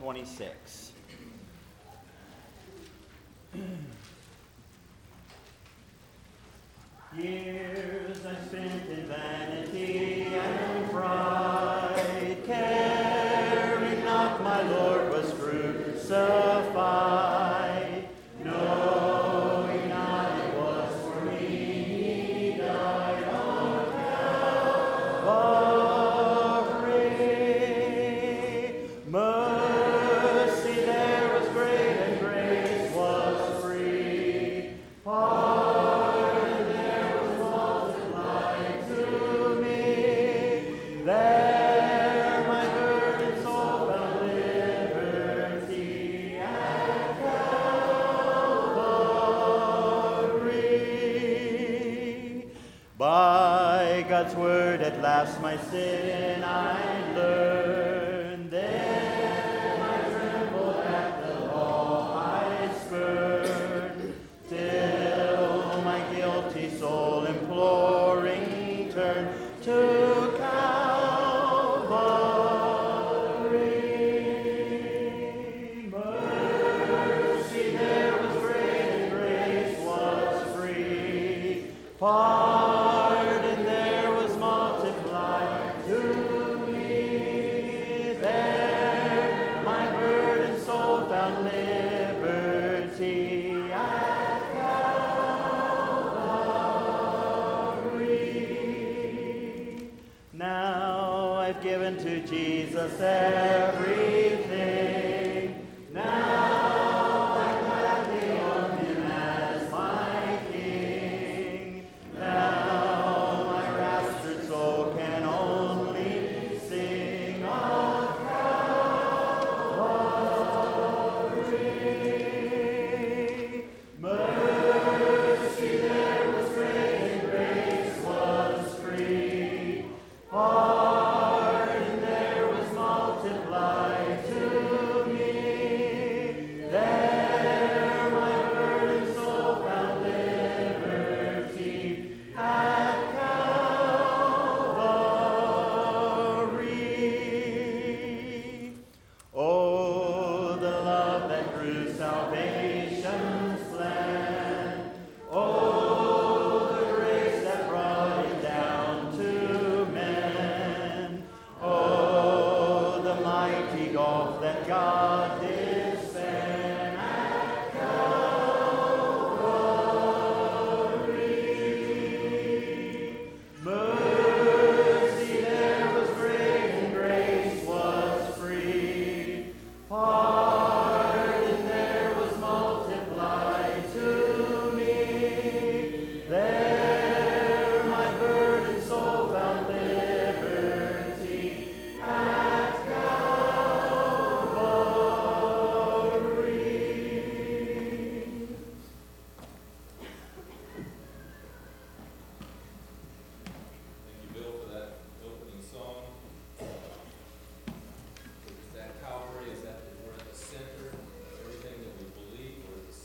926.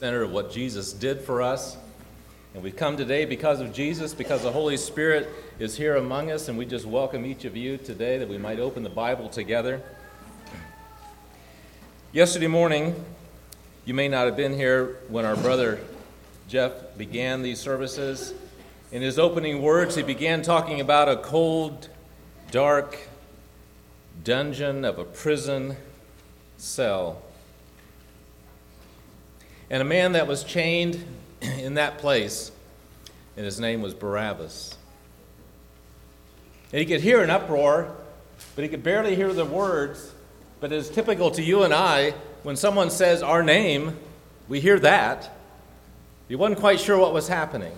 Center of what Jesus did for us. And we've come today because of Jesus, because the Holy Spirit is here among us, and we just welcome each of you today that we might open the Bible together. Yesterday morning, you may not have been here when our brother Jeff began these services. In his opening words, he began talking about a cold, dark dungeon of a prison cell. And a man that was chained in that place, and his name was Barabbas. And he could hear an uproar, but he could barely hear the words. But as typical to you and I, when someone says our name, we hear that. He wasn't quite sure what was happening.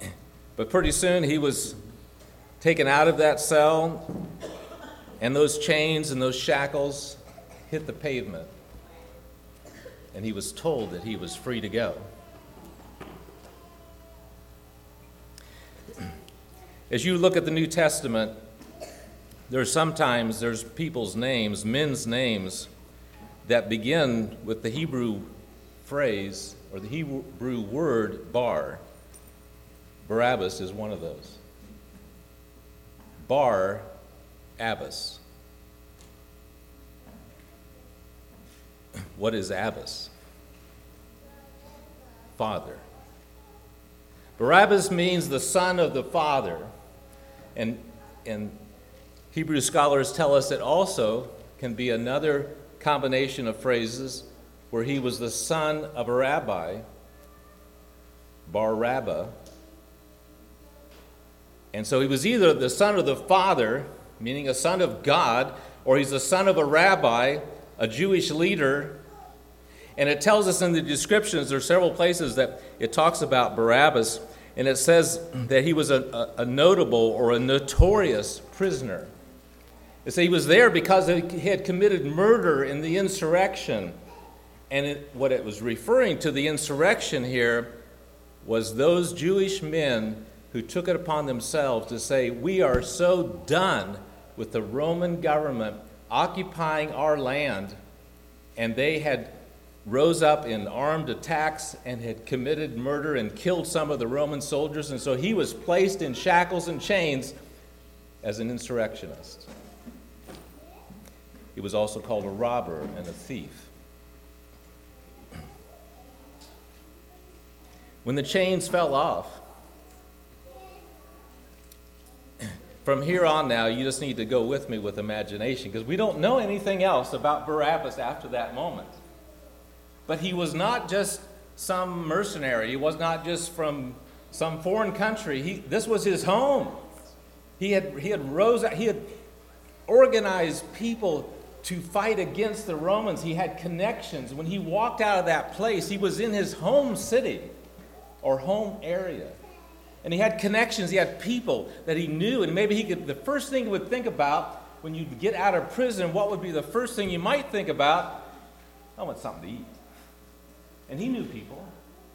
But pretty soon he was taken out of that cell, and those chains and those shackles hit the pavement. And he was told that he was free to go. As you look at the New Testament, there's sometimes there's people's names, men's names, that begin with the Hebrew phrase or the Hebrew word bar. Barabbas is one of those. Bar Abbas. What is Abbas? Father. Barabbas means the son of the father. And, and Hebrew scholars tell us it also can be another combination of phrases where he was the son of a rabbi, Bar Rabbah. And so he was either the son of the father, meaning a son of God, or he's the son of a rabbi, a Jewish leader. And it tells us in the descriptions, there are several places that it talks about Barabbas, and it says that he was a, a, a notable or a notorious prisoner. It says he was there because he had committed murder in the insurrection. And it, what it was referring to, the insurrection here, was those Jewish men who took it upon themselves to say, We are so done with the Roman government occupying our land. And they had rose up in armed attacks and had committed murder and killed some of the Roman soldiers. And so he was placed in shackles and chains as an insurrectionist. He was also called a robber and a thief. When the chains fell off, from here on now, you just need to go with me with imagination because we don't know anything else about Barabbas after that moment. But he was not just some mercenary, he was not just from some foreign country. He, this was his home. He had, he had rose, he had organized people to fight against the Romans. He had connections. When he walked out of that place, he was in his home city or home area. And he had connections, he had people that he knew, and maybe he could, the first thing he would think about when you get out of prison, what would be the first thing you might think about? I want something to eat. And he knew people.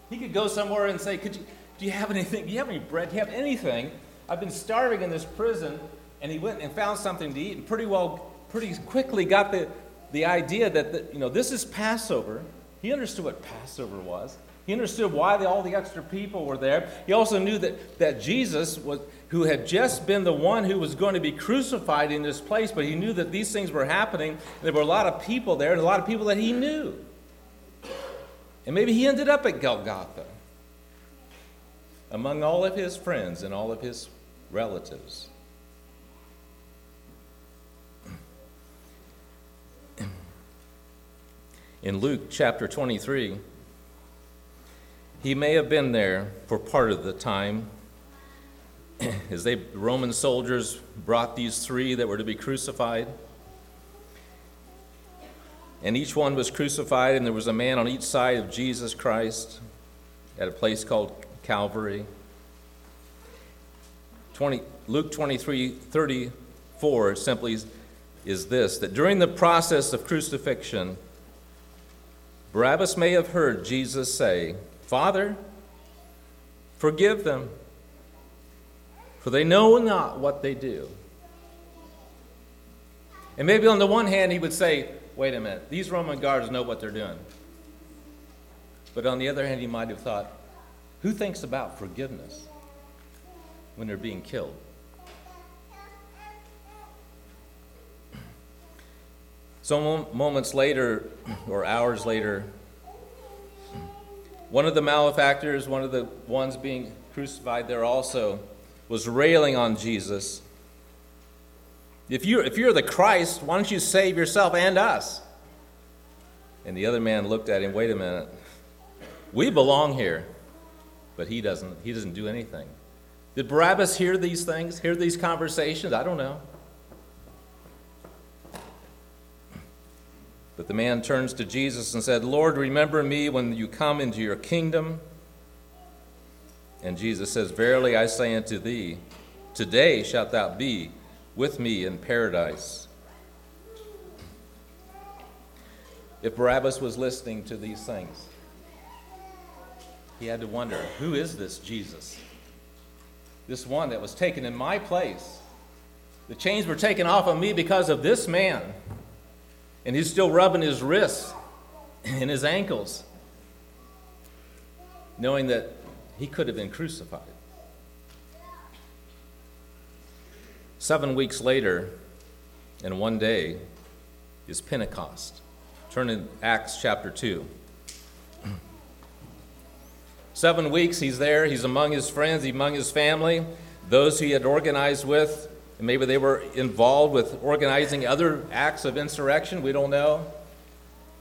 He could go somewhere and say, Could you, Do you have anything? Do you have any bread? Do you have anything? I've been starving in this prison. And he went and found something to eat and pretty well, pretty quickly got the, the idea that, the, you know, this is Passover. He understood what Passover was. He understood why the, all the extra people were there. He also knew that, that Jesus, was, who had just been the one who was going to be crucified in this place, but he knew that these things were happening. There were a lot of people there, and a lot of people that he knew. And maybe he ended up at Golgotha among all of his friends and all of his relatives. In Luke chapter 23, he may have been there for part of the time as they Roman soldiers brought these three that were to be crucified. And each one was crucified, and there was a man on each side of Jesus Christ at a place called Calvary. 20, Luke 23 34 simply is this that during the process of crucifixion, Barabbas may have heard Jesus say, Father, forgive them, for they know not what they do. And maybe on the one hand, he would say, wait a minute, these Roman guards know what they're doing. But on the other hand, he might have thought, who thinks about forgiveness when they're being killed? So, moments later, or hours later, one of the malefactors, one of the ones being crucified there also, was railing on Jesus if you're, if you're the Christ, why don't you save yourself and us? And the other man looked at him, wait a minute. We belong here, but he doesn't, he doesn't do anything. Did Barabbas hear these things, hear these conversations? I don't know. But the man turns to Jesus and said, Lord, remember me when you come into your kingdom. And Jesus says, Verily I say unto thee, today shalt thou be with me in paradise. If Barabbas was listening to these things, he had to wonder who is this Jesus? This one that was taken in my place. The chains were taken off of me because of this man. And he's still rubbing his wrists and his ankles, knowing that he could have been crucified. Seven weeks later, and one day, is Pentecost, Turn to Acts chapter 2. Seven weeks he's there. He's among his friends, he's among his family, those he had organized with. Maybe they were involved with organizing other acts of insurrection. We don't know.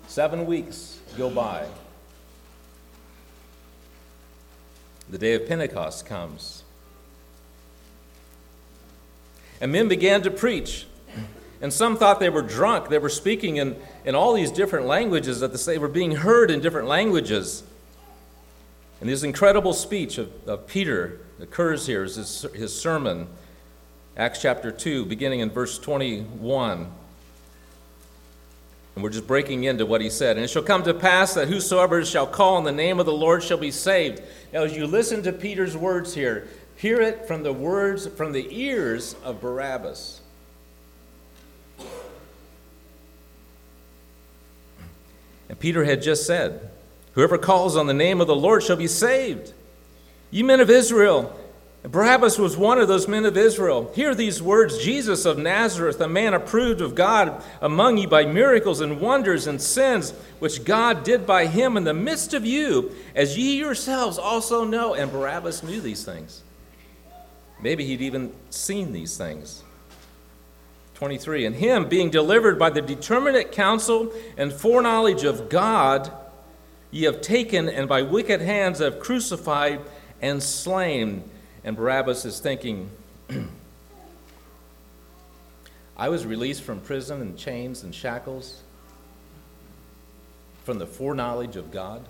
Seven weeks go by. The day of Pentecost comes. And men began to preach. And some thought they were drunk. They were speaking in, in all these different languages, that they were being heard in different languages. And this incredible speech of, of Peter occurs here is his, his sermon, Acts chapter 2, beginning in verse 21. And we're just breaking into what he said. And it shall come to pass that whosoever shall call on the name of the Lord shall be saved. Now, as you listen to Peter's words here, hear it from the words, from the ears of Barabbas. And Peter had just said, Whoever calls on the name of the Lord shall be saved. You men of Israel, Barabbas was one of those men of Israel. Hear these words Jesus of Nazareth, a man approved of God among you by miracles and wonders and sins, which God did by him in the midst of you, as ye yourselves also know. And Barabbas knew these things. Maybe he'd even seen these things. 23. And him, being delivered by the determinate counsel and foreknowledge of God, ye have taken and by wicked hands have crucified and slain. And Barabbas is thinking, I was released from prison and chains and shackles from the foreknowledge of God.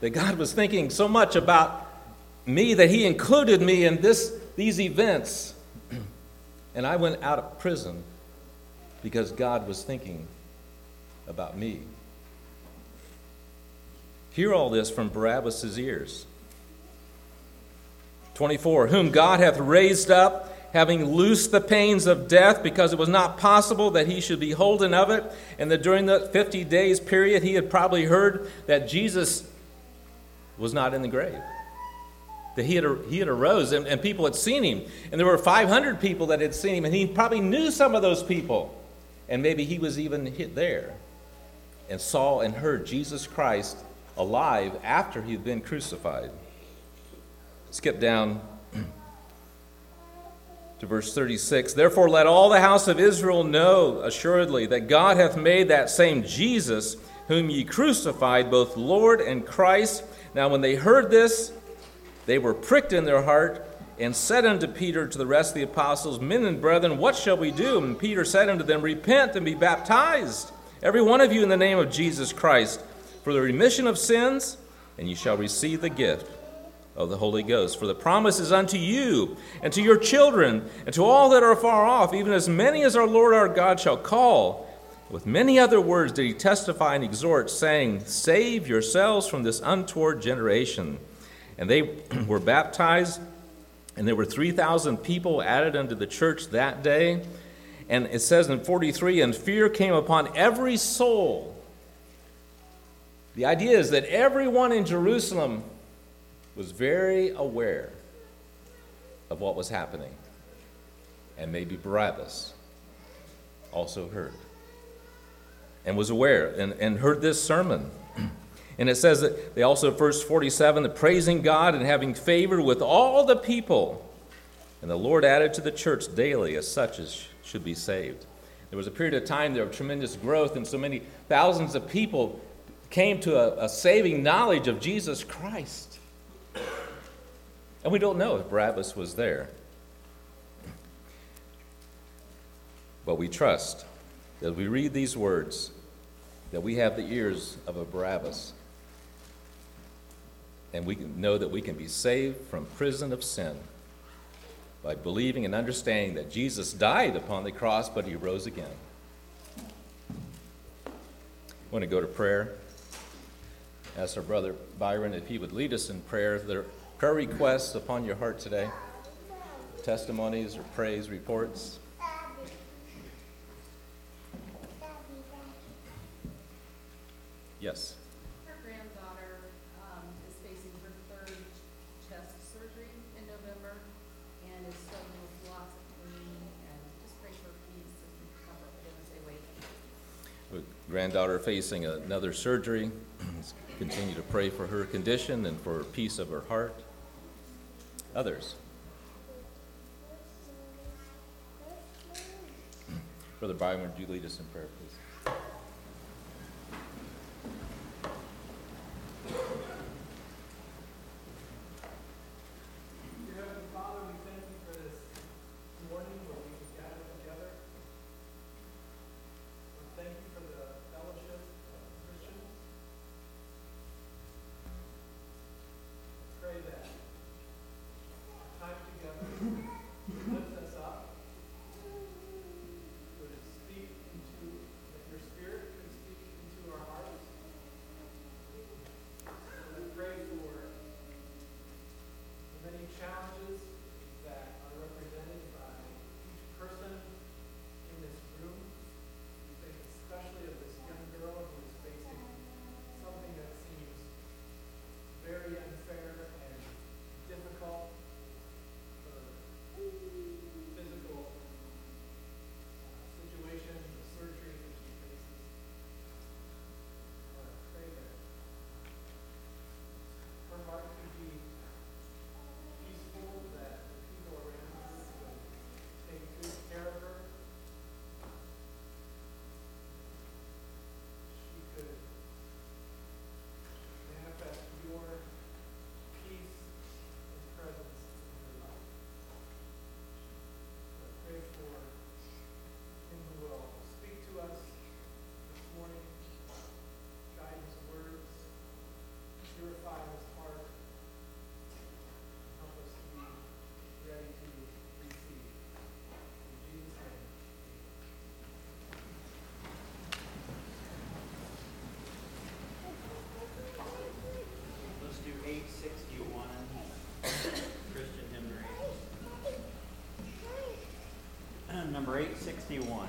That God was thinking so much about me that He included me in this these events, and I went out of prison because God was thinking about me. Hear all this from Barabbas' ears. 24, whom God hath raised up, having loosed the pains of death, because it was not possible that he should be holden of it, and that during the 50 days period he had probably heard that Jesus was not in the grave that he had, he had arose and, and people had seen him. And there were 500 people that had seen him, and he probably knew some of those people. And maybe he was even hit there and saw and heard Jesus Christ alive after he had been crucified. Skip down to verse 36. Therefore, let all the house of Israel know assuredly that God hath made that same Jesus, whom ye crucified, both Lord and Christ. Now, when they heard this, they were pricked in their heart and said unto Peter to the rest of the apostles, Men and brethren, what shall we do? And Peter said unto them, Repent and be baptized, every one of you in the name of Jesus Christ, for the remission of sins, and ye shall receive the gift of the Holy Ghost. For the promise is unto you, and to your children, and to all that are far off, even as many as our Lord our God shall call. With many other words did he testify and exhort, saying, Save yourselves from this untoward generation. And they were baptized, and there were 3,000 people added unto the church that day. And it says in 43, and fear came upon every soul. The idea is that everyone in Jerusalem was very aware of what was happening. And maybe Barabbas also heard and was aware and, and heard this sermon. And it says that they also, verse 47, the praising God and having favor with all the people. And the Lord added to the church daily as such as should be saved. There was a period of time there of tremendous growth, and so many thousands of people came to a, a saving knowledge of Jesus Christ. And we don't know if Barabbas was there. But we trust as we read these words that we have the ears of a Barabbas and we know that we can be saved from prison of sin by believing and understanding that Jesus died upon the cross, but he rose again. I want to go to prayer. Ask our brother Byron if he would lead us in prayer. There are prayer requests upon your heart today, testimonies or praise reports. Yes. Her granddaughter um, is facing her third chest surgery in November and is struggling with lots of pain and just pray for peace and comfort for them as they wait. Granddaughter facing another surgery. Continue to pray for her condition and for peace of her heart. Others? Brother Byron, would you lead us in prayer, please? 861.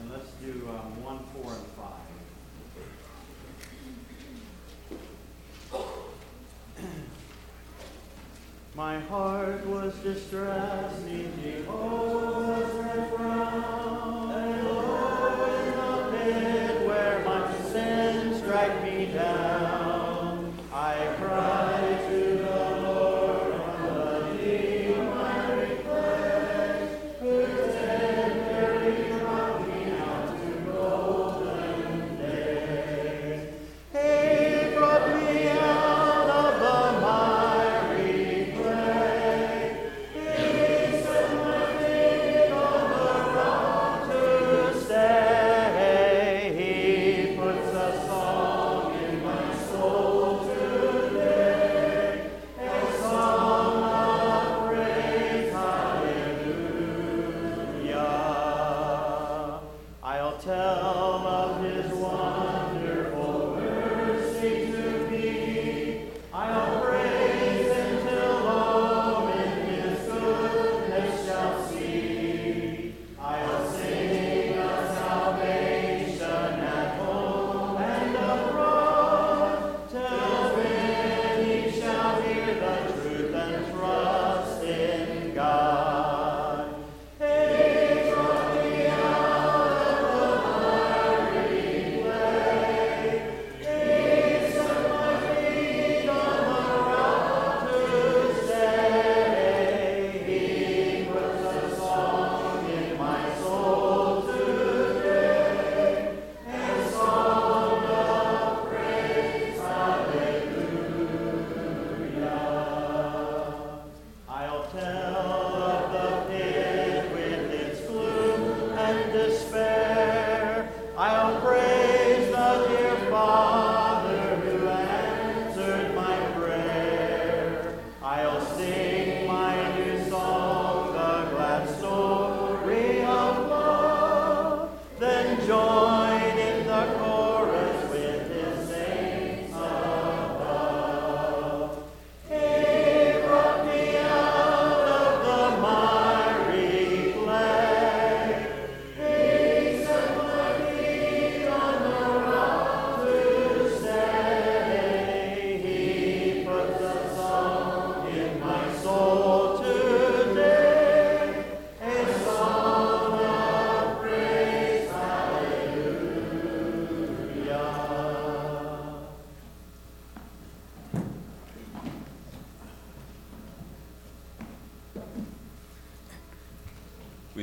And let's do um, 1, 4, and 5. My heart was distressed in Jehovah.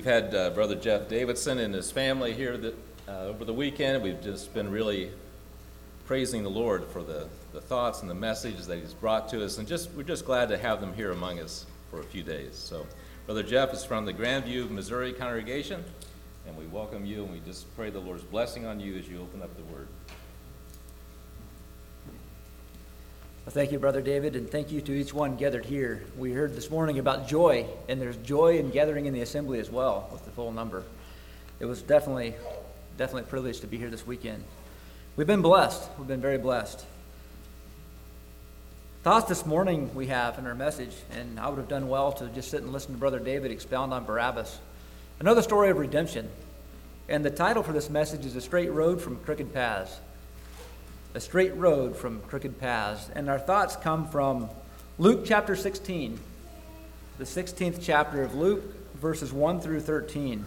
We've had uh, Brother Jeff Davidson and his family here uh, over the weekend. We've just been really praising the Lord for the, the thoughts and the messages that he's brought to us, and just we're just glad to have them here among us for a few days. So, Brother Jeff is from the Grandview, Missouri congregation, and we welcome you, and we just pray the Lord's blessing on you as you open up the Word. Well, thank you, Brother David, and thank you to each one gathered here. We heard this morning about joy, and there's joy in gathering in the assembly as well with the full number. It was definitely, definitely a privilege to be here this weekend. We've been blessed. We've been very blessed. Thoughts this morning we have in our message, and I would have done well to just sit and listen to Brother David expound on Barabbas. Another story of redemption. And the title for this message is A Straight Road from Crooked Paths a straight road from crooked paths. And our thoughts come from Luke chapter 16, the 16th chapter of Luke, verses 1 through 13.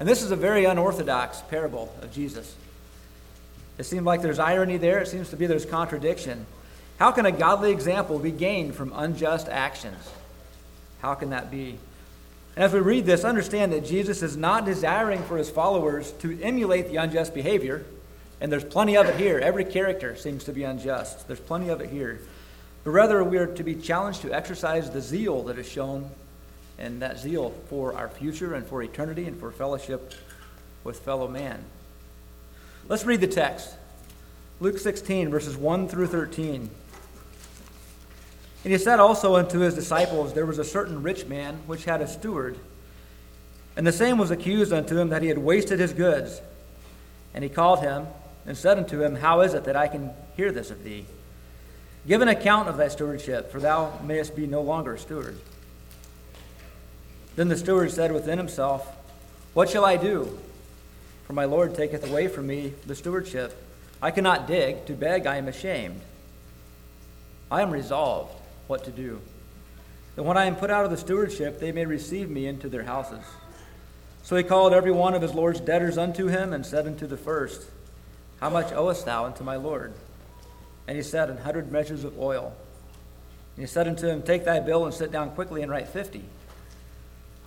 And this is a very unorthodox parable of Jesus. It seems like there's irony there, it seems to be there's contradiction. How can a godly example be gained from unjust actions? How can that be? And as we read this, understand that Jesus is not desiring for his followers to emulate the unjust behavior and there's plenty of it here. Every character seems to be unjust. There's plenty of it here. But rather, we are to be challenged to exercise the zeal that is shown, and that zeal for our future and for eternity and for fellowship with fellow man. Let's read the text Luke 16, verses 1 through 13. And he said also unto his disciples, There was a certain rich man which had a steward, and the same was accused unto him that he had wasted his goods. And he called him and said unto him, How is it that I can hear this of thee? Give an account of thy stewardship, for thou mayest be no longer a steward. Then the steward said within himself, What shall I do? For my Lord taketh away from me the stewardship. I cannot dig, to beg I am ashamed. I am resolved what to do. That when I am put out of the stewardship, they may receive me into their houses. So he called every one of his Lord's debtors unto him, and said unto the first, how much owest thou unto my Lord? And he said, An hundred measures of oil. And he said unto him, Take thy bill and sit down quickly and write fifty.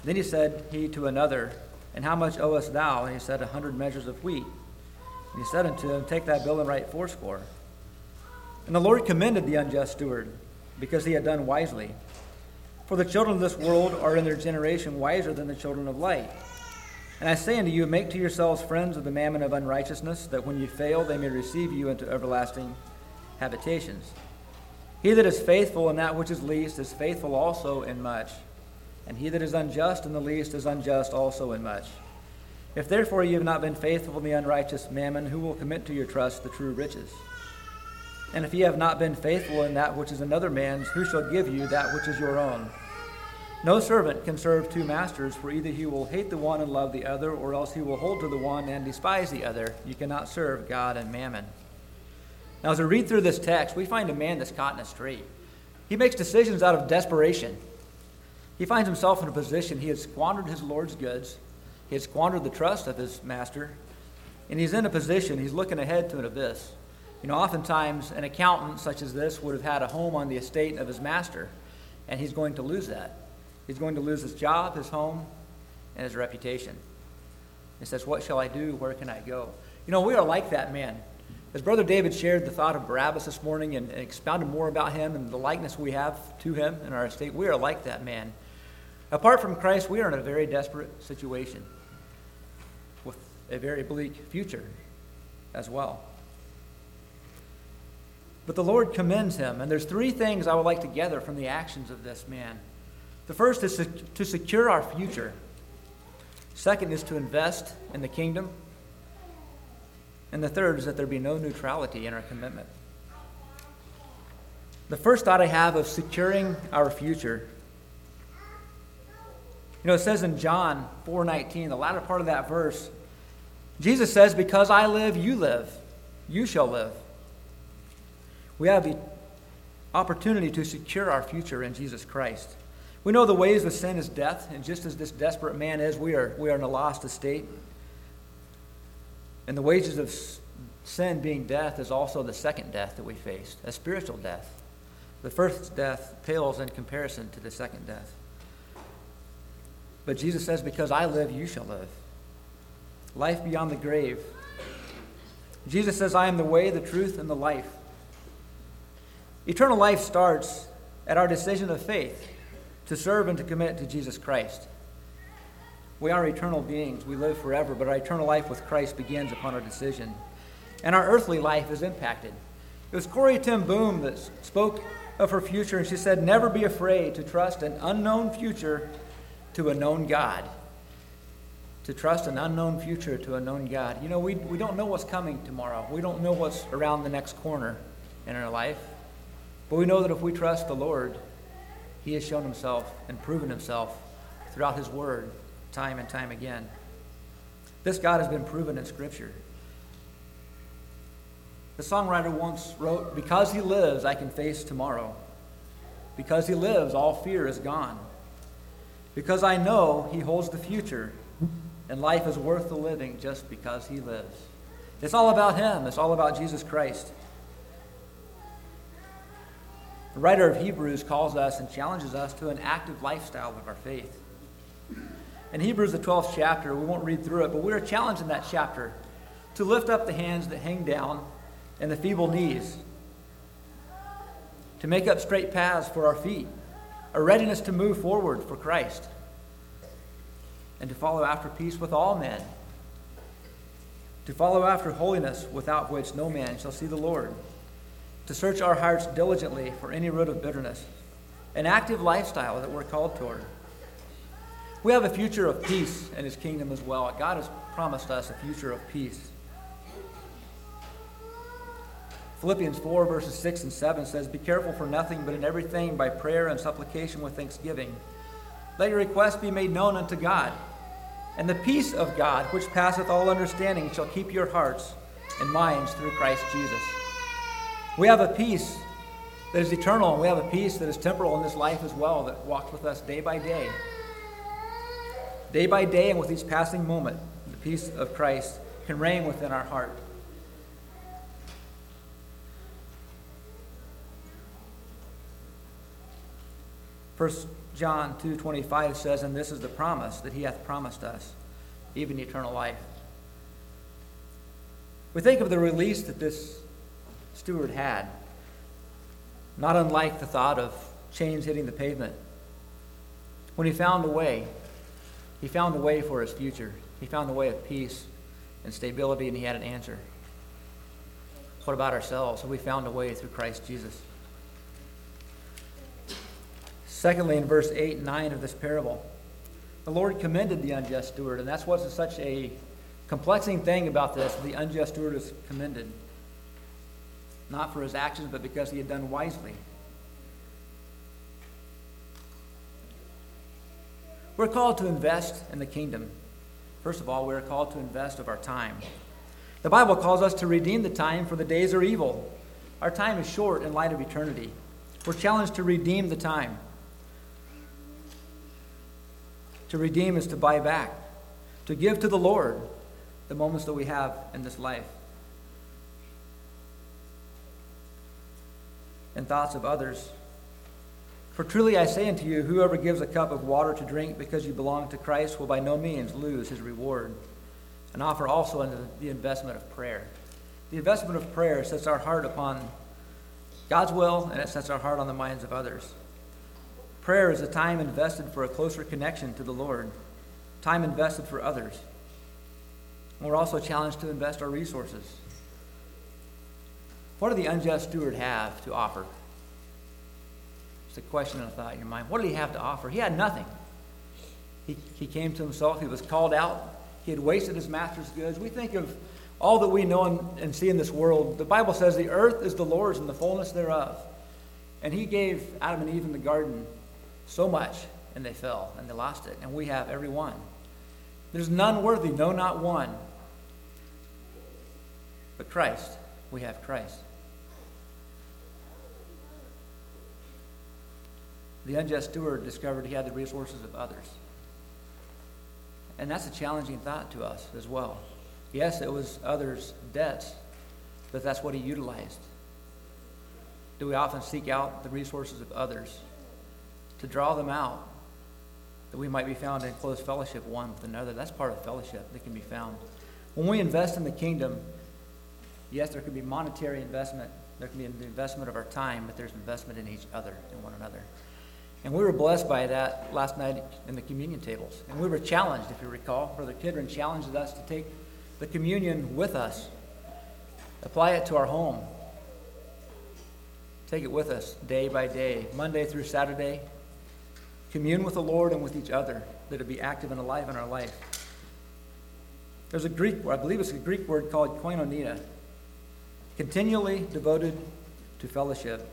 Then he said he to another, And how much owest thou? And he said, A hundred measures of wheat. And he said unto him, Take thy bill and write fourscore. And the Lord commended the unjust steward, because he had done wisely. For the children of this world are in their generation wiser than the children of light. And I say unto you, make to yourselves friends of the mammon of unrighteousness, that when you fail, they may receive you into everlasting habitations. He that is faithful in that which is least is faithful also in much. And he that is unjust in the least is unjust also in much. If therefore you have not been faithful in the unrighteous mammon, who will commit to your trust the true riches? And if ye have not been faithful in that which is another man's, who shall give you that which is your own? No servant can serve two masters, for either he will hate the one and love the other, or else he will hold to the one and despise the other. You cannot serve God and mammon. Now, as we read through this text, we find a man that's caught in a strait. He makes decisions out of desperation. He finds himself in a position, he has squandered his Lord's goods, he has squandered the trust of his master, and he's in a position, he's looking ahead to an abyss. You know, oftentimes an accountant such as this would have had a home on the estate of his master, and he's going to lose that. He's going to lose his job, his home, and his reputation. He says, What shall I do? Where can I go? You know, we are like that man. As Brother David shared the thought of Barabbas this morning and, and expounded more about him and the likeness we have to him in our estate, we are like that man. Apart from Christ, we are in a very desperate situation with a very bleak future as well. But the Lord commends him, and there's three things I would like to gather from the actions of this man. The first is to secure our future. Second is to invest in the kingdom. And the third is that there be no neutrality in our commitment. The first thought I have of securing our future. You know, it says in John 4:19, the latter part of that verse, Jesus says, "Because I live, you live. You shall live." We have the opportunity to secure our future in Jesus Christ. We know the ways of sin is death, and just as this desperate man is, we are, we are in a lost estate. And the wages of sin being death is also the second death that we faced, a spiritual death. The first death pales in comparison to the second death. But Jesus says, Because I live, you shall live. Life beyond the grave. Jesus says, I am the way, the truth, and the life. Eternal life starts at our decision of faith to serve and to commit to Jesus Christ. We are eternal beings. We live forever, but our eternal life with Christ begins upon our decision. And our earthly life is impacted. It was Corrie ten Boom that spoke of her future, and she said, Never be afraid to trust an unknown future to a known God. To trust an unknown future to a known God. You know, we, we don't know what's coming tomorrow, we don't know what's around the next corner in our life. But we know that if we trust the Lord, He has shown Himself and proven Himself throughout His Word time and time again. This God has been proven in Scripture. The songwriter once wrote, Because he lives, I can face tomorrow. Because he lives, all fear is gone. Because I know he holds the future, and life is worth the living just because he lives. It's all about him, it's all about Jesus Christ. The writer of Hebrews calls us and challenges us to an active lifestyle of our faith. In Hebrews, the 12th chapter, we won't read through it, but we are challenged in that chapter to lift up the hands that hang down and the feeble knees, to make up straight paths for our feet, a readiness to move forward for Christ, and to follow after peace with all men, to follow after holiness without which no man shall see the Lord to search our hearts diligently for any root of bitterness, an active lifestyle that we're called toward. We have a future of peace in His kingdom as well. God has promised us a future of peace. Philippians 4, verses 6 and 7 says, Be careful for nothing, but in everything by prayer and supplication with thanksgiving. Let your requests be made known unto God. And the peace of God, which passeth all understanding, shall keep your hearts and minds through Christ Jesus. We have a peace that is eternal, and we have a peace that is temporal in this life as well, that walks with us day by day. Day by day, and with each passing moment, the peace of Christ can reign within our heart. First John 2:25 says, "And this is the promise that he hath promised us, even eternal life." We think of the release that this steward had. Not unlike the thought of chains hitting the pavement. When he found a way, he found a way for his future. He found a way of peace and stability, and he had an answer. What about ourselves? Have we found a way through Christ Jesus? Secondly, in verse 8 and 9 of this parable, the Lord commended the unjust steward, and that's what's such a complexing thing about this. The unjust steward is commended not for his actions, but because he had done wisely. We're called to invest in the kingdom. First of all, we're called to invest of our time. The Bible calls us to redeem the time, for the days are evil. Our time is short in light of eternity. We're challenged to redeem the time. To redeem is to buy back, to give to the Lord the moments that we have in this life. And thoughts of others. For truly I say unto you, whoever gives a cup of water to drink because you belong to Christ will by no means lose his reward. And offer also unto the investment of prayer. The investment of prayer sets our heart upon God's will and it sets our heart on the minds of others. Prayer is a time invested for a closer connection to the Lord, time invested for others. We're also challenged to invest our resources. What did the unjust steward have to offer? It's a question a thought in your mind. What did he have to offer? He had nothing. He, he came to himself. He was called out. He had wasted his master's goods. We think of all that we know and, and see in this world. The Bible says the earth is the Lord's and the fullness thereof. And he gave Adam and Eve in the garden so much, and they fell, and they lost it. And we have every one. There's none worthy, no, not one. But Christ, we have Christ. The unjust steward discovered he had the resources of others. And that's a challenging thought to us as well. Yes, it was others' debts, but that's what he utilized. Do we often seek out the resources of others to draw them out that we might be found in close fellowship one with another. That's part of fellowship that can be found. When we invest in the kingdom, yes, there can be monetary investment, there can be the investment of our time, but there's investment in each other, in one another. And we were blessed by that last night in the communion tables. And we were challenged, if you recall. Brother Kidron challenged us to take the communion with us, apply it to our home, take it with us day by day, Monday through Saturday. Commune with the Lord and with each other, that it be active and alive in our life. There's a Greek, word, I believe it's a Greek word called koinonia, continually devoted to fellowship.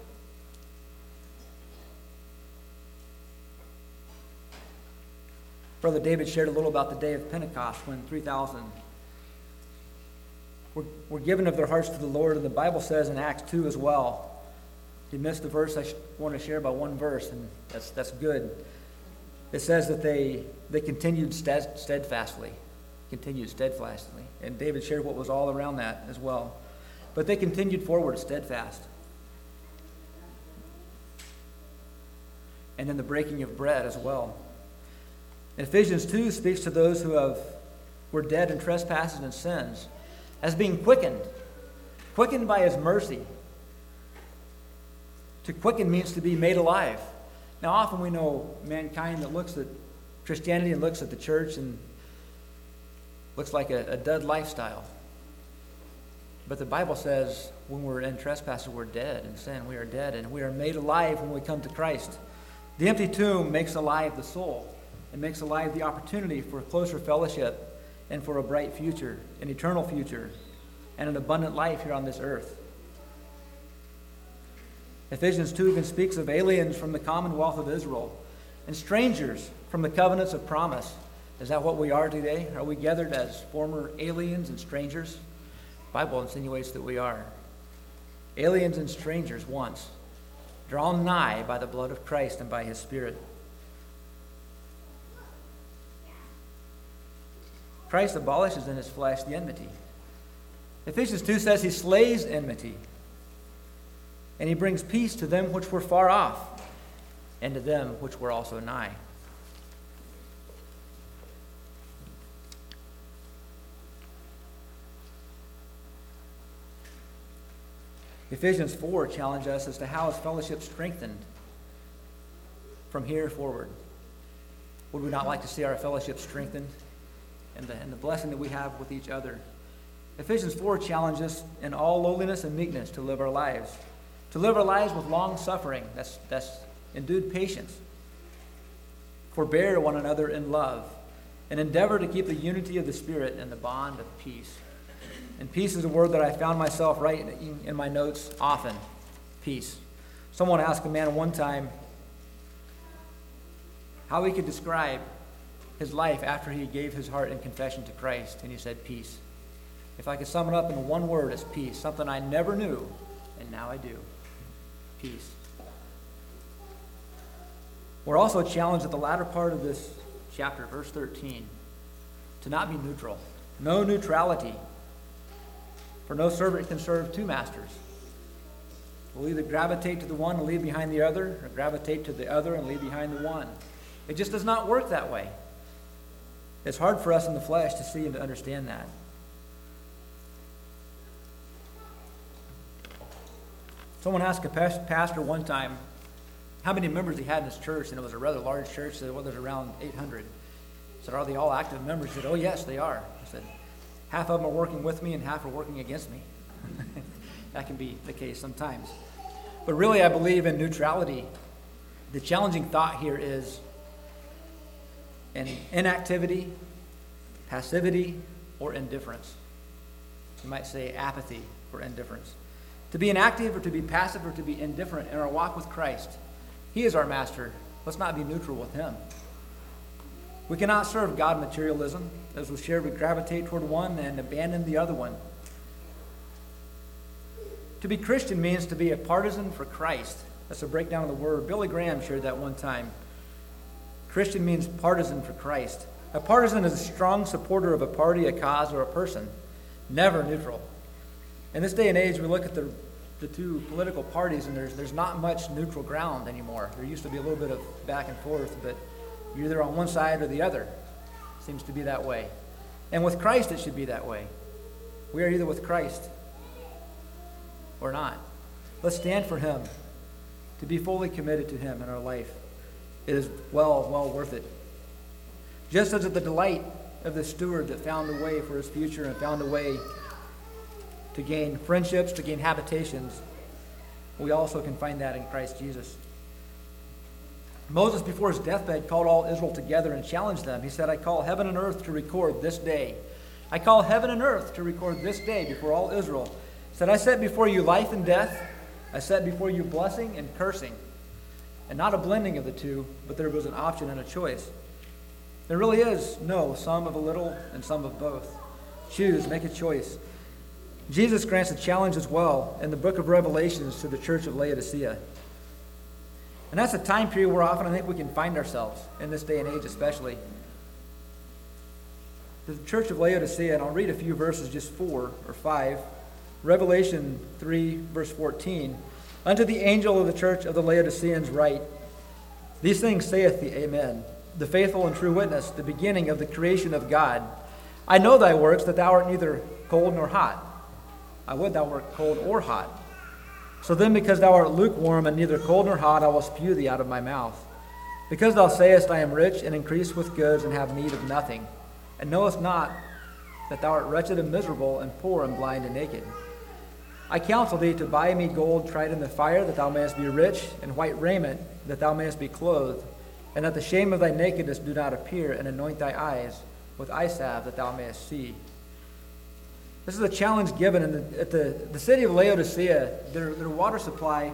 Brother David shared a little about the day of Pentecost when 3,000 were, were given of their hearts to the Lord, and the Bible says in Acts 2 as well. He missed the verse I want to share by one verse, and that's, that's good. It says that they, they continued steadfastly, continued steadfastly. And David shared what was all around that as well. But they continued forward steadfast. And then the breaking of bread as well. Ephesians 2 speaks to those who have, were dead in trespasses and sins as being quickened, quickened by his mercy. To quicken means to be made alive. Now, often we know mankind that looks at Christianity and looks at the church and looks like a, a dead lifestyle. But the Bible says when we're in trespasses, we're dead in sin. We are dead, and we are made alive when we come to Christ. The empty tomb makes alive the soul. It makes alive the opportunity for closer fellowship and for a bright future, an eternal future, and an abundant life here on this earth. Ephesians 2 even speaks of aliens from the commonwealth of Israel and strangers from the covenants of promise. Is that what we are today? Are we gathered as former aliens and strangers? The Bible insinuates that we are. Aliens and strangers once, drawn nigh by the blood of Christ and by his Spirit. Christ abolishes in his flesh the enmity. Ephesians 2 says he slays enmity, and he brings peace to them which were far off, and to them which were also nigh. Ephesians 4 challenges us as to how is fellowship strengthened from here forward. Would we not like to see our fellowship strengthened? And the, and the blessing that we have with each other. Ephesians 4 challenges us in all lowliness and meekness to live our lives. To live our lives with long suffering, that's, that's endued patience. Forbear one another in love, and endeavor to keep the unity of the Spirit and the bond of peace. And peace is a word that I found myself writing in my notes often. Peace. Someone asked a man one time how he could describe his life after he gave his heart in confession to Christ, and he said, Peace. If I could sum it up in one word, it's peace. Something I never knew, and now I do. Peace. We're also challenged at the latter part of this chapter, verse 13, to not be neutral. No neutrality. For no servant can serve two masters. We'll either gravitate to the one and leave behind the other, or gravitate to the other and leave behind the one. It just does not work that way. It's hard for us in the flesh to see and to understand that. Someone asked a pastor one time how many members he had in his church, and it was a rather large church, so well, there's around 800. He said, Are they all active members? He said, Oh, yes, they are. He said, Half of them are working with me, and half are working against me. that can be the case sometimes. But really, I believe in neutrality. The challenging thought here is in inactivity, passivity, or indifference. You might say apathy or indifference. To be inactive or to be passive or to be indifferent in our walk with Christ. He is our master. Let's not be neutral with him. We cannot serve God materialism. As was shared, we gravitate toward one and abandon the other one. To be Christian means to be a partisan for Christ. That's a breakdown of the word. Billy Graham shared that one time. Christian means partisan for Christ. A partisan is a strong supporter of a party, a cause, or a person, never neutral. In this day and age, we look at the, the two political parties, and there's, there's not much neutral ground anymore. There used to be a little bit of back and forth, but You're either on one side or the other. Seems to be that way. And with Christ, it should be that way. We are either with Christ or not. Let's stand for Him, to be fully committed to Him in our life. It is well, well worth it. Just as the delight of the steward that found a way for his future and found a way to gain friendships, to gain habitations, we also can find that in Christ Jesus. Moses, before his deathbed, called all Israel together and challenged them. He said, I call heaven and earth to record this day. I call heaven and earth to record this day before all Israel. He said, I set before you life and death. I set before you blessing and cursing. And not a blending of the two, but there was an option and a choice. There really is no, some of a little and some of both. Choose, make a choice. Jesus grants a challenge as well in the book of Revelations to the church of Laodicea. And that's a time period where often I think we can find ourselves in this day and age, especially. The church of Laodicea, and I'll read a few verses, just four or five. Revelation 3, verse 14. Unto the angel of the church of the Laodiceans write, These things saith the Amen, the faithful and true witness, the beginning of the creation of God. I know thy works, that thou art neither cold nor hot. I would thou wert cold or hot. So then, because thou art lukewarm and neither cold nor hot, I will spew thee out of my mouth. Because thou sayest, I am rich and increase with goods and have need of nothing, and knowest not that thou art wretched and miserable and poor and blind and naked. I counsel thee to buy me gold tried in the fire, that thou mayest be rich, and white raiment, that thou mayest be clothed, and that the shame of thy nakedness do not appear, and anoint thy eyes with eye salve, that thou mayest see. This is a challenge given in the, at the, the city of Laodicea. Their, their water supply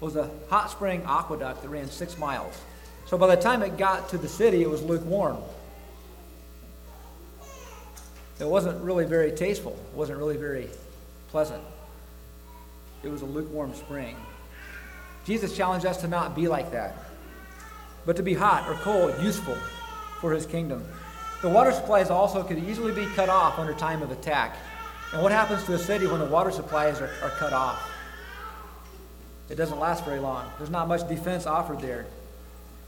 was a hot spring aqueduct that ran six miles. So by the time it got to the city, it was lukewarm. It wasn't really very tasteful. It wasn't really very pleasant. It was a lukewarm spring. Jesus challenged us to not be like that, but to be hot or cold, useful for his kingdom. The water supplies also could easily be cut off under time of attack. And what happens to a city when the water supplies are, are cut off? It doesn't last very long. There's not much defense offered there.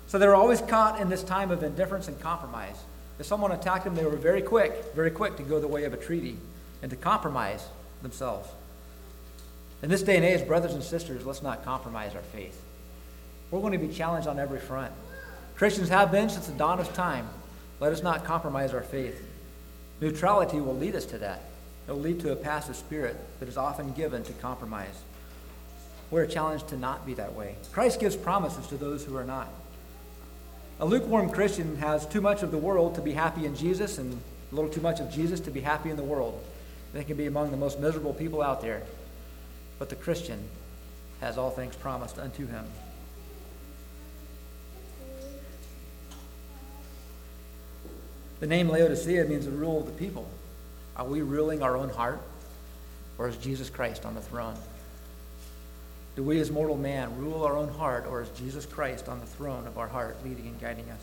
So they were always caught in this time of indifference and compromise. If someone attacked them, they were very quick, very quick to go the way of a treaty and to compromise themselves. In this day and age, brothers and sisters, let's not compromise our faith. We're going to be challenged on every front. Christians have been since the dawn of time. Let us not compromise our faith. Neutrality will lead us to that. It will lead to a passive spirit that is often given to compromise. We're challenged to not be that way. Christ gives promises to those who are not. A lukewarm Christian has too much of the world to be happy in Jesus and a little too much of Jesus to be happy in the world. They can be among the most miserable people out there. But the Christian has all things promised unto him. The name Laodicea means the rule of the people. Are we ruling our own heart? Or is Jesus Christ on the throne? Do we as mortal man rule our own heart, or is Jesus Christ on the throne of our heart, leading and guiding us?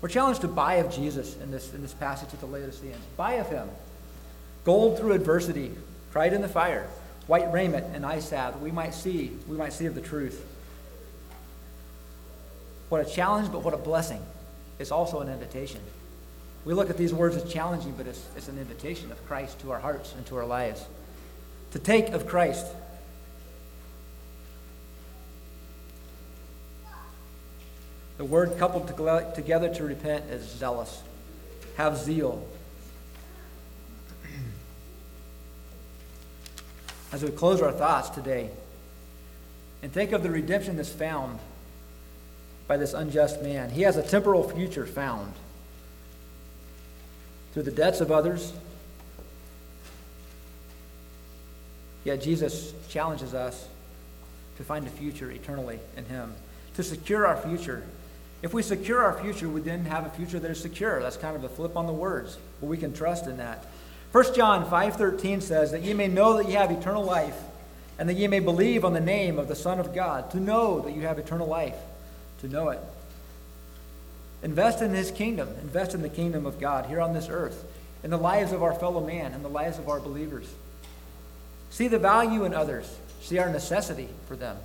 We're challenged to buy of Jesus in this, in this passage with the Laodiceans. Buy of him. Gold through adversity, tried in the fire, white raiment and eye salve, we might see, we might see of the truth. What a challenge, but what a blessing. It's also an invitation. We look at these words as challenging, but it's, it's an invitation of Christ to our hearts and to our lives. To take of Christ. The word coupled together to repent is zealous. Have zeal. As we close our thoughts today, and think of the redemption that's found by this unjust man, he has a temporal future found through the debts of others. Yet Jesus challenges us to find a future eternally in Him, to secure our future. If we secure our future, we then have a future that is secure. That's kind of a flip on the words, but we can trust in that. 1 John 5.13 says, That ye may know that ye have eternal life, and that ye may believe on the name of the Son of God, to know that you have eternal life, to know it. Invest in his kingdom. Invest in the kingdom of God here on this earth, in the lives of our fellow man, in the lives of our believers. See the value in others. See our necessity for them.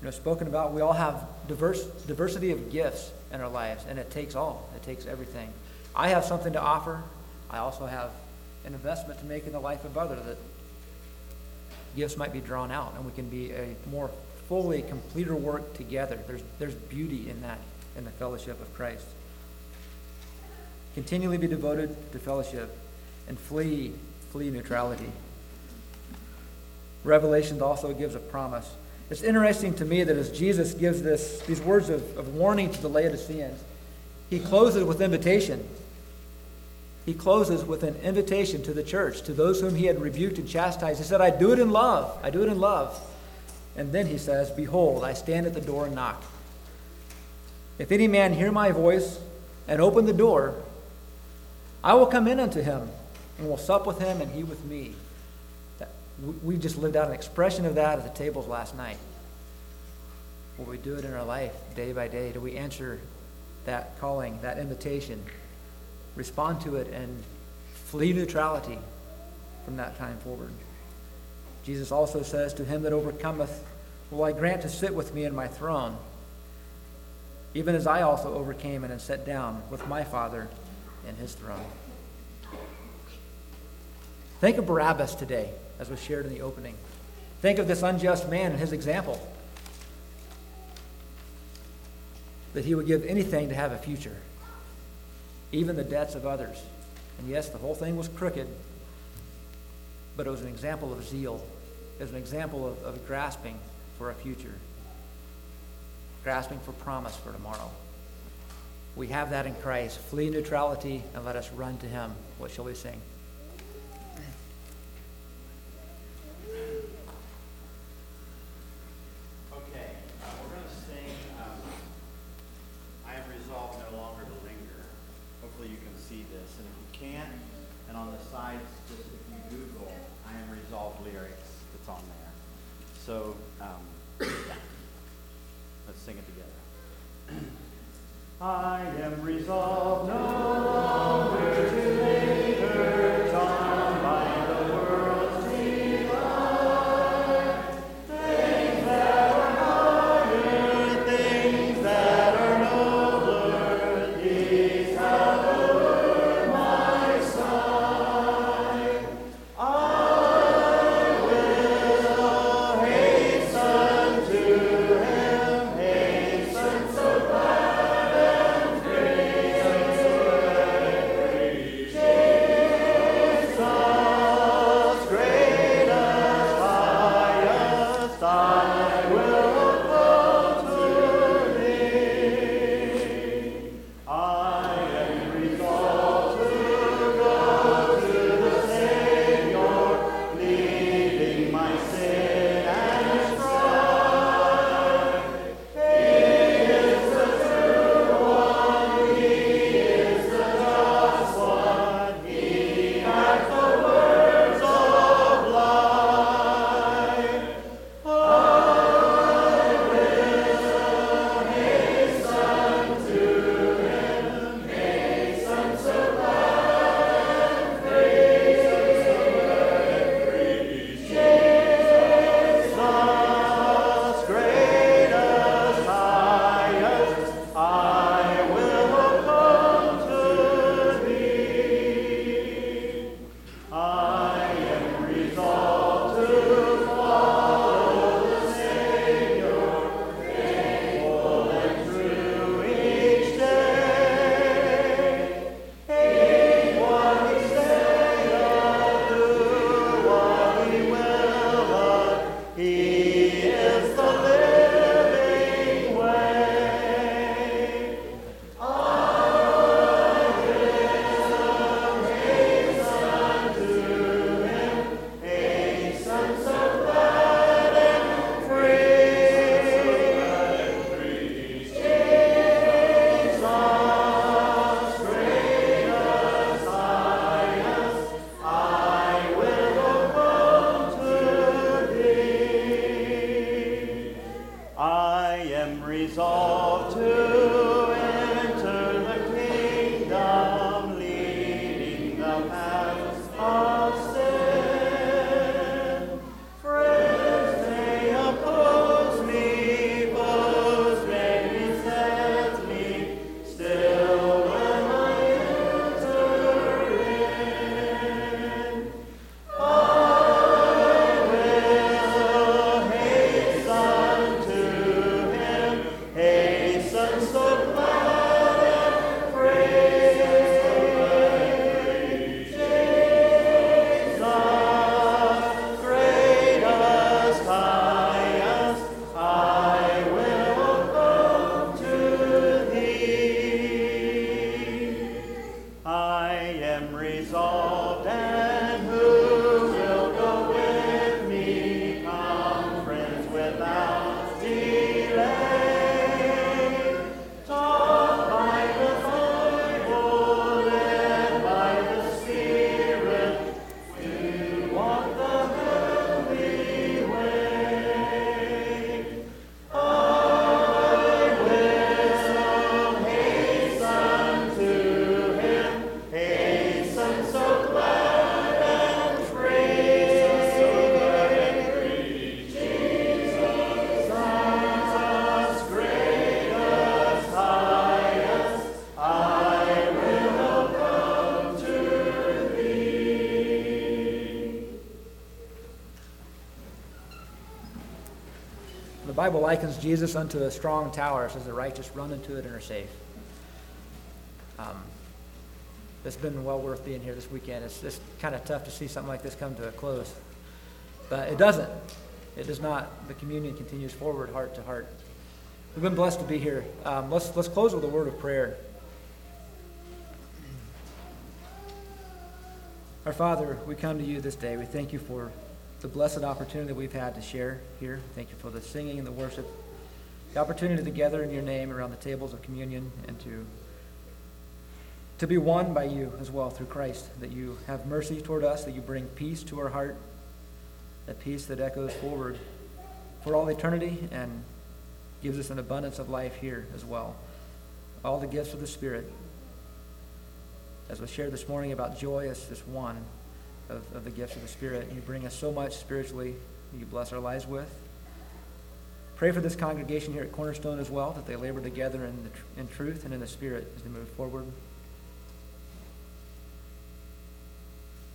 You know, spoken about, we all have diverse diversity of gifts in our lives, and it takes all. It takes everything. I have something to offer. I also have an investment to make in the life of others that gifts might be drawn out, and we can be a more fully completer work together. There's there's beauty in that in the fellowship of Christ. Continually be devoted to fellowship and flee flee neutrality. Revelation also gives a promise. It's interesting to me that as Jesus gives this, these words of, of warning to the Laodiceans, he closes with invitation. He closes with an invitation to the church, to those whom he had rebuked and chastised. He said, I do it in love. I do it in love. And then he says, Behold, I stand at the door and knock. If any man hear my voice and open the door, I will come in unto him and will sup with him and he with me. We just lived out an expression of that at the tables last night. Will we do it in our life day by day? Do we answer that calling, that invitation? Respond to it and flee neutrality from that time forward. Jesus also says, To him that overcometh, will I grant to sit with me in my throne, even as I also overcame and am set down with my Father in his throne. Think of Barabbas today, as was shared in the opening. Think of this unjust man and his example that he would give anything to have a future, even the debts of others. And yes, the whole thing was crooked, but it was an example of zeal. It was an example of, of grasping for a future, grasping for promise for tomorrow. We have that in Christ. Flee neutrality and let us run to him. What shall we sing? Okay, uh, we're going to sing um, I Am Resolved No Longer to Linger. Hopefully you can see this. And if you can't, and on the sides, just if you Google I Am Resolved lyrics, it's on there. So, um, yeah. Let's sing it together. I am resolved no Bible likens Jesus unto a strong tower, says the righteous run into it and are safe. Um, it's been well worth being here this weekend. It's just kind of tough to see something like this come to a close. But it doesn't. It does not. The communion continues forward, heart to heart. We've been blessed to be here. Um, let's, let's close with a word of prayer. Our Father, we come to you this day. We thank you for the blessed opportunity that we've had to share here. Thank you for the singing and the worship, the opportunity to gather in your name around the tables of communion and to to be won by you as well through Christ, that you have mercy toward us, that you bring peace to our heart, that peace that echoes forward for all eternity and gives us an abundance of life here as well. All the gifts of the Spirit. As was shared this morning about joy as just one of, of the gifts of the Spirit. You bring us so much spiritually you bless our lives with. Pray for this congregation here at Cornerstone as well, that they labor together in, the, tr- in truth and in the Spirit as they move forward.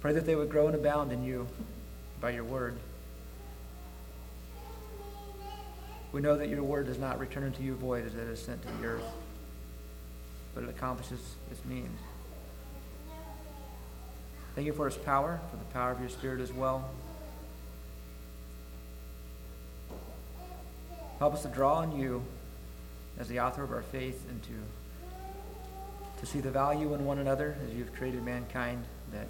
Pray that they would grow and abound in you by your word. We know that your word does not return unto you void as it is sent to the earth, but it accomplishes its means. Thank you for his power, for the power of your spirit as well. Help us to draw on you as the author of our faith and to, to see the value in one another as you've created mankind, that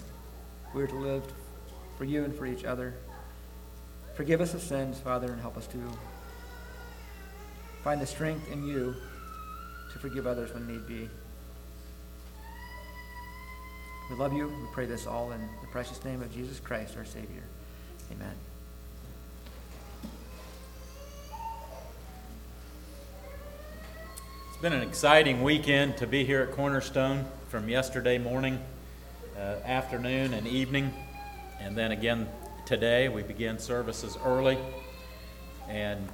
we're to live for you and for each other. Forgive us of sins, Father, and help us to find the strength in you to forgive others when need be. We love you. We pray this all in the precious name of Jesus Christ, our Savior. Amen. It's been an exciting weekend to be here at Cornerstone from yesterday morning, uh, afternoon, and evening. And then again today, we begin services early. And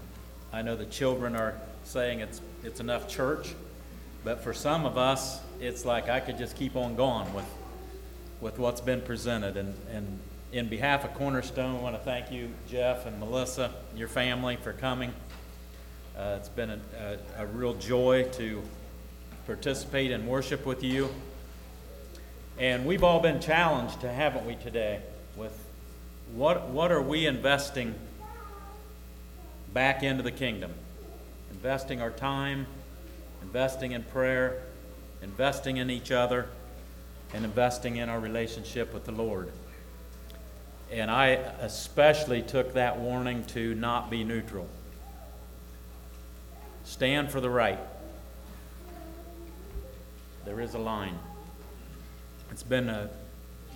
I know the children are saying it's, it's enough church. But for some of us, it's like I could just keep on going with, with what's been presented. And, and in behalf of Cornerstone, I want to thank you, Jeff and Melissa, your family, for coming. Uh, it's been a, a, a real joy to participate in worship with you. And we've all been challenged, haven't we, today, with what, what are we investing back into the kingdom? Investing our time, investing in prayer, investing in each other, and investing in our relationship with the Lord. And I especially took that warning to not be neutral. Stand for the right. There is a line. It's been a,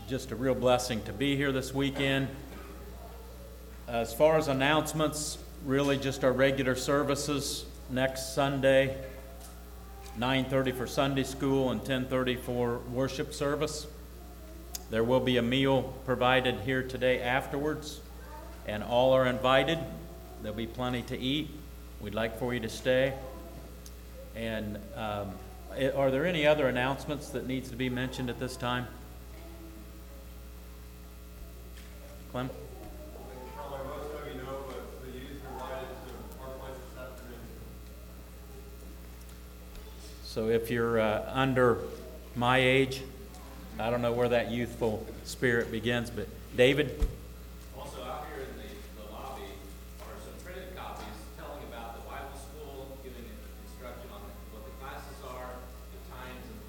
just a real blessing to be here this weekend. As far as announcements, really just our regular services next Sunday, 9:30 for Sunday school and 10:30 for worship service. There will be a meal provided here today afterwards, and all are invited. There'll be plenty to eat. We'd like for you to stay. And um, are there any other announcements that needs to be mentioned at this time? Clem? Probably most of you know, but the youth are invited to our place this afternoon. So if you're uh, under my age, I don't know where that youthful spirit begins, but David, Also out here in the, the lobby are some printed copies telling about the Bible school, giving instruction on what the classes are, the times and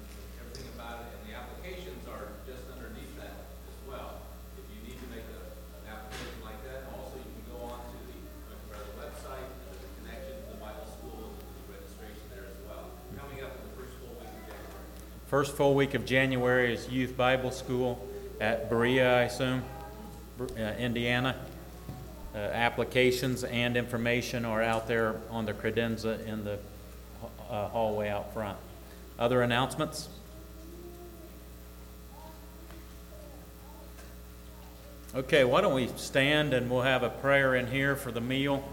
everything about it, and the applications are just underneath that as well. If you need to make a, an application like that, also you can go on to the, or the website, and there's a connection to the Bible school, and there's registration there as well. Coming up in the first full week of January. First full week of January is Youth Bible School at Berea, I assume, uh, Indiana. Uh, Applications and information are out there on the credenza in the uh, hallway out front. Other announcements? Okay, why don't we stand and we'll have a prayer in here for the meal.